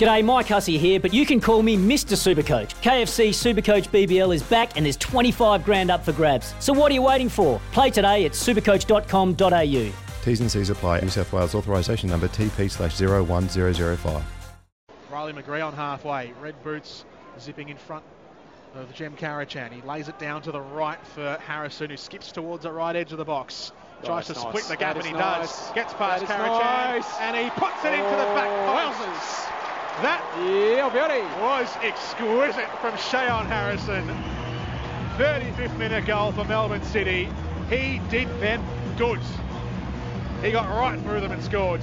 G'day, Mike Hussey here, but you can call me Mr. Supercoach. KFC Supercoach BBL is back and there's 25 grand up for grabs. So what are you waiting for? Play today at supercoach.com.au. T's and C's apply. New South Wales authorisation number TP slash 01005. Riley McGree on halfway. Red boots zipping in front of Jem Karacan. He lays it down to the right for Harrison, who skips towards the right edge of the box. Tries to that's split nice. the gap, That and he nice. does. Gets past Karacan, nice. and he puts it into the back Oh, post. That Yeah, beauty. was exquisite from Shayon Harrison. 35th minute goal for Melbourne City. He did them good. He got right through them and scored.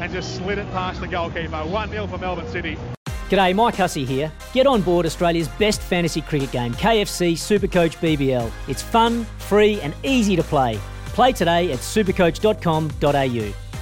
And just slid it past the goalkeeper. 1 0 for Melbourne City. G'day, Mike Hussey here. Get on board Australia's best fantasy cricket game, KFC Supercoach BBL. It's fun, free, and easy to play. Play today at supercoach.com.au.